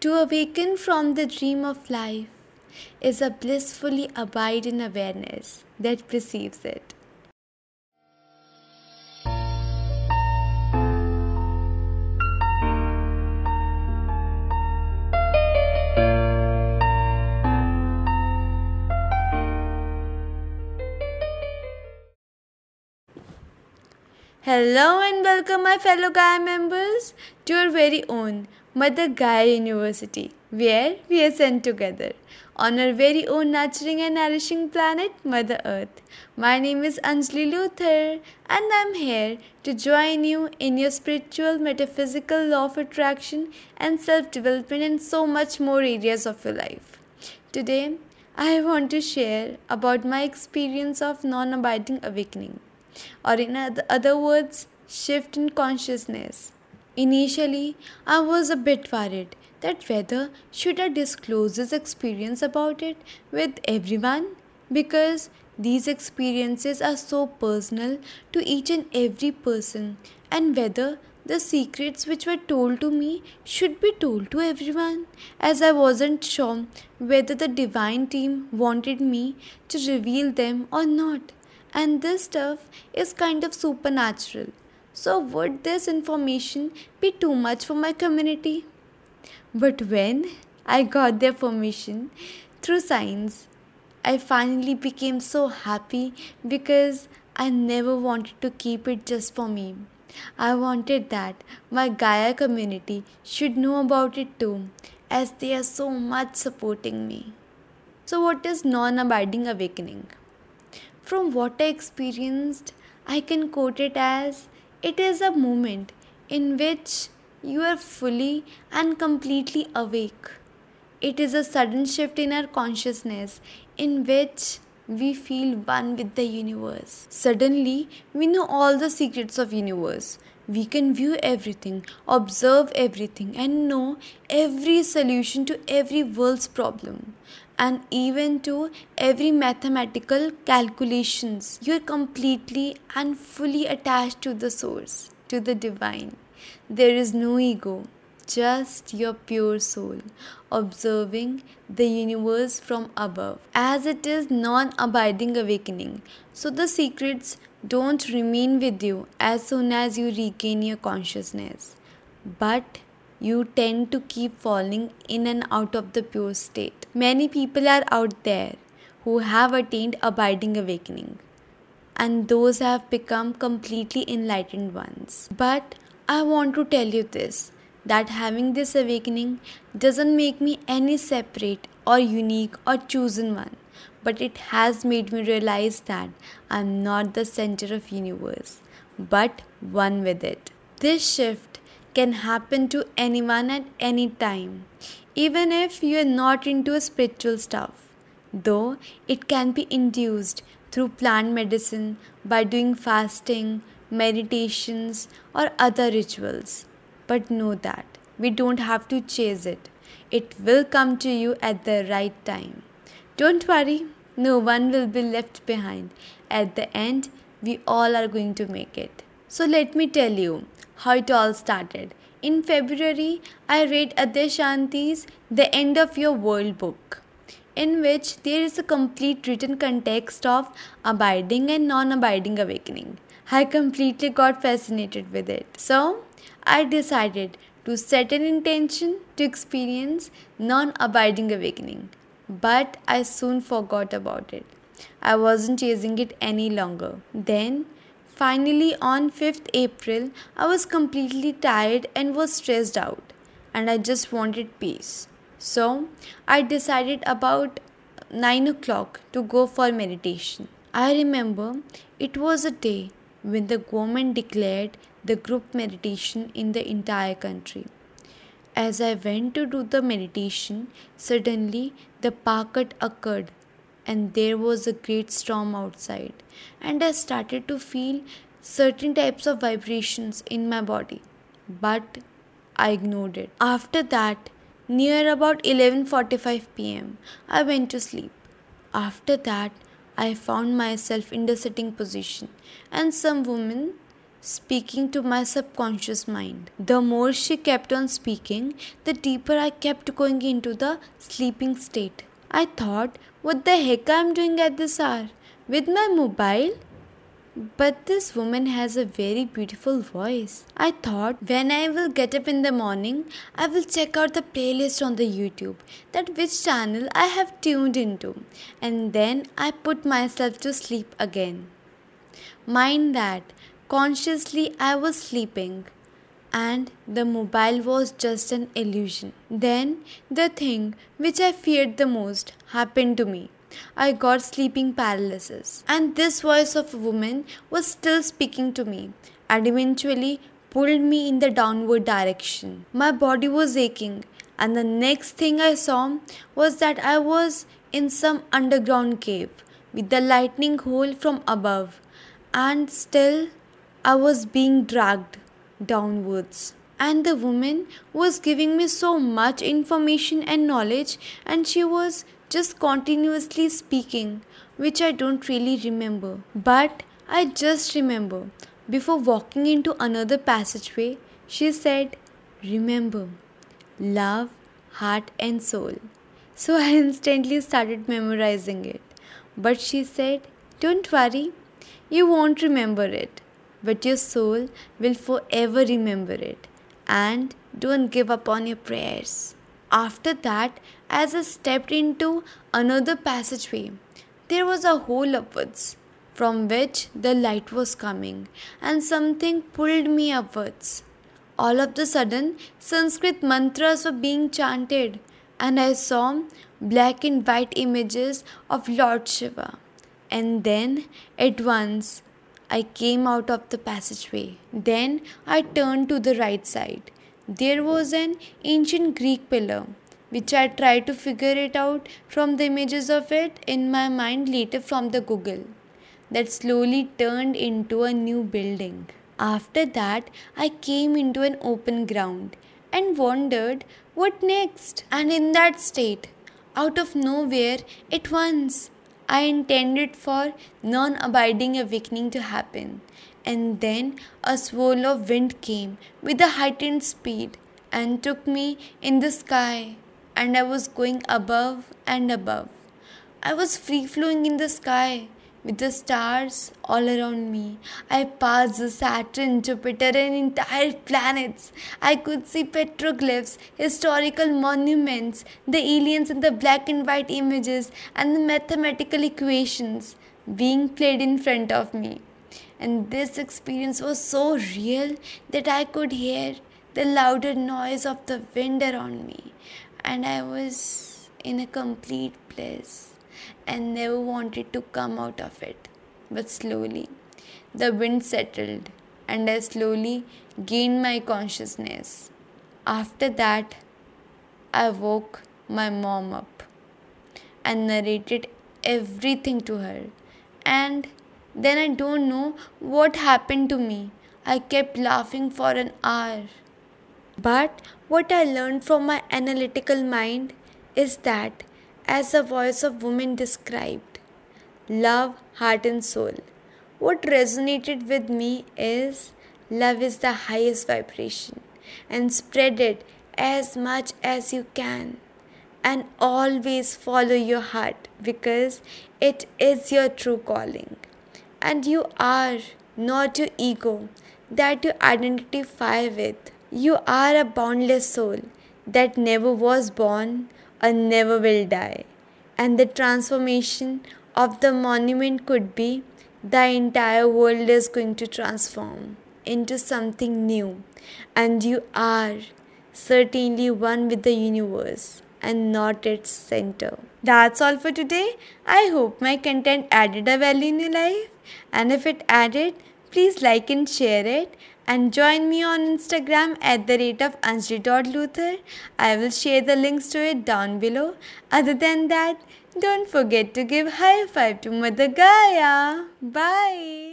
To awaken from the dream of life is a blissfully abide in awareness that perceives it. Hello and welcome, my fellow Gaia members, to your very own Mother Gaia University, where we are sent together on our very own nurturing and nourishing planet, Mother Earth. My name is Anjali Luther, and I'm here to join you in your spiritual, metaphysical law of attraction and self development, and so much more areas of your life. Today, I want to share about my experience of non abiding awakening or in other words, shift in consciousness. Initially, I was a bit worried that whether should I disclose this experience about it with everyone because these experiences are so personal to each and every person and whether the secrets which were told to me should be told to everyone as I wasn't sure whether the divine team wanted me to reveal them or not and this stuff is kind of supernatural. So, would this information be too much for my community? But when I got their permission through signs, I finally became so happy because I never wanted to keep it just for me. I wanted that my Gaia community should know about it too, as they are so much supporting me. So, what is non abiding awakening? From what I experienced, I can quote it as it is a moment in which you are fully and completely awake. It is a sudden shift in our consciousness in which we feel one with the universe. Suddenly, we know all the secrets of universe. We can view everything, observe everything and know every solution to every world's problem and even to every mathematical calculations. You're completely and fully attached to the source to the divine. There is no ego just your pure soul observing the universe from above. As it is non abiding awakening so the secrets don't remain with you as soon as you regain your consciousness. But you tend to keep falling in and out of the pure state. Many people are out there who have attained abiding awakening, and those have become completely enlightened ones. But I want to tell you this that having this awakening doesn't make me any separate or unique or chosen one but it has made me realize that i'm not the center of universe but one with it this shift can happen to anyone at any time, even if you are not into spiritual stuff. Though it can be induced through plant medicine by doing fasting, meditations, or other rituals. But know that we don't have to chase it, it will come to you at the right time. Don't worry, no one will be left behind. At the end, we all are going to make it. So, let me tell you how it all started. In February, I read Adyashanti's The End of Your World book, in which there is a complete written context of abiding and non abiding awakening. I completely got fascinated with it. So, I decided to set an intention to experience non abiding awakening. But I soon forgot about it. I wasn't chasing it any longer. Then, Finally, on 5th April, I was completely tired and was stressed out, and I just wanted peace. So, I decided about 9 o'clock to go for meditation. I remember it was a day when the government declared the group meditation in the entire country. As I went to do the meditation, suddenly the packet occurred and there was a great storm outside and i started to feel certain types of vibrations in my body but i ignored it after that near about 11:45 pm i went to sleep after that i found myself in the sitting position and some woman speaking to my subconscious mind. The more she kept on speaking, the deeper I kept going into the sleeping state. I thought, what the heck I'm doing at this hour? With my mobile? But this woman has a very beautiful voice. I thought when I will get up in the morning, I will check out the playlist on the YouTube, that which channel I have tuned into, and then I put myself to sleep again. Mind that consciously I was sleeping and the mobile was just an illusion. Then the thing which I feared the most happened to me. I got sleeping paralysis, and this voice of a woman was still speaking to me and eventually pulled me in the downward direction. My body was aching, and the next thing I saw was that I was in some underground cave with the lightning hole from above, and still I was being dragged downwards and the woman was giving me so much information and knowledge and she was just continuously speaking, which I don't really remember. But I just remember before walking into another passageway, she said, Remember, love, heart, and soul. So I instantly started memorizing it. But she said, Don't worry, you won't remember it, but your soul will forever remember it. And don't give up on your prayers. After that, as I stepped into another passageway, there was a hole upwards from which the light was coming, and something pulled me upwards. All of the sudden, Sanskrit mantras were being chanted, and I saw black and white images of Lord Shiva. And then, at once, I came out of the passageway. Then I turned to the right side there was an ancient Greek pillar, which I tried to figure it out from the images of it in my mind later from the Google, that slowly turned into a new building. After that, I came into an open ground and wondered what next. And in that state, out of nowhere, at once, I intended for non abiding awakening to happen and then a swirl of wind came with a heightened speed and took me in the sky, and I was going above and above. I was free flowing in the sky with the stars all around me. I passed the Saturn, Jupiter, and entire planets. I could see petroglyphs, historical monuments, the aliens in the black and white images, and the mathematical equations being played in front of me and this experience was so real that I could hear the louder noise of the wind around me, and I was in a complete bliss and never wanted to come out of it. But slowly, the wind settled, and I slowly gained my consciousness. After that, I woke my mom up and narrated everything to her, and then I don't know what happened to me. I kept laughing for an hour. But what I learned from my analytical mind is that, as the voice of woman described, love, heart, and soul. What resonated with me is love is the highest vibration and spread it as much as you can. And always follow your heart because it is your true calling and you are not your ego that you identify with. You are a boundless soul that never was born or never will die. And the transformation of the monument could be the entire world is going to transform into something new. And you are certainly one with the universe and not its center. That's all for today. I hope my content added a value in your life. And if it added, please like and share it. And join me on Instagram at the rate of Anjali.Luther. I will share the links to it down below. Other than that, don't forget to give high five to Mother Gaia. Bye.